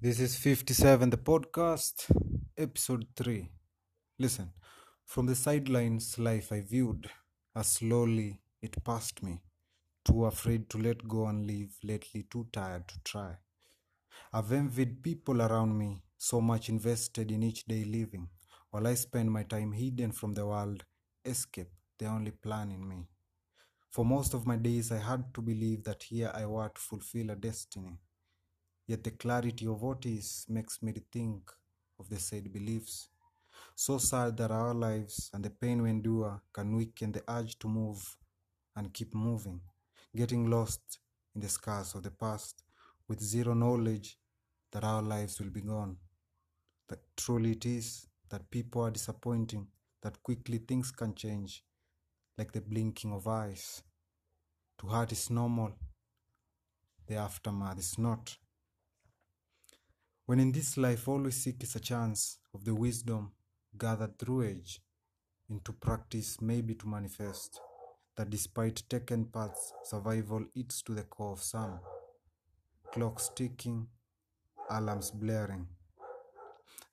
This is 57, the podcast, episode 3. Listen, from the sidelines, life I viewed as slowly it passed me. Too afraid to let go and leave, lately too tired to try. I've envied people around me, so much invested in each day living, while I spend my time hidden from the world, escape, the only plan in me. For most of my days, I had to believe that here I were to fulfill a destiny. Yet the clarity of what is makes me rethink of the said beliefs. So sad that our lives and the pain we endure can weaken the urge to move and keep moving, getting lost in the scars of the past with zero knowledge that our lives will be gone. That truly it is that people are disappointing, that quickly things can change, like the blinking of eyes. To hurt is normal, the aftermath is not. When in this life always seek is a chance of the wisdom gathered through age into practice maybe to manifest that despite taken paths survival eats to the core of some. Clocks ticking alarms blaring.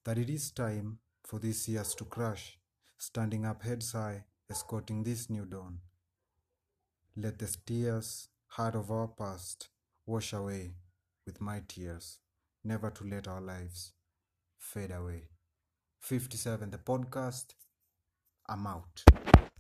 That it is time for these years to crash standing up heads high escorting this new dawn. Let the tears heart of our past wash away with my tears never to let our lives fade away. 57 the podcast. I'm out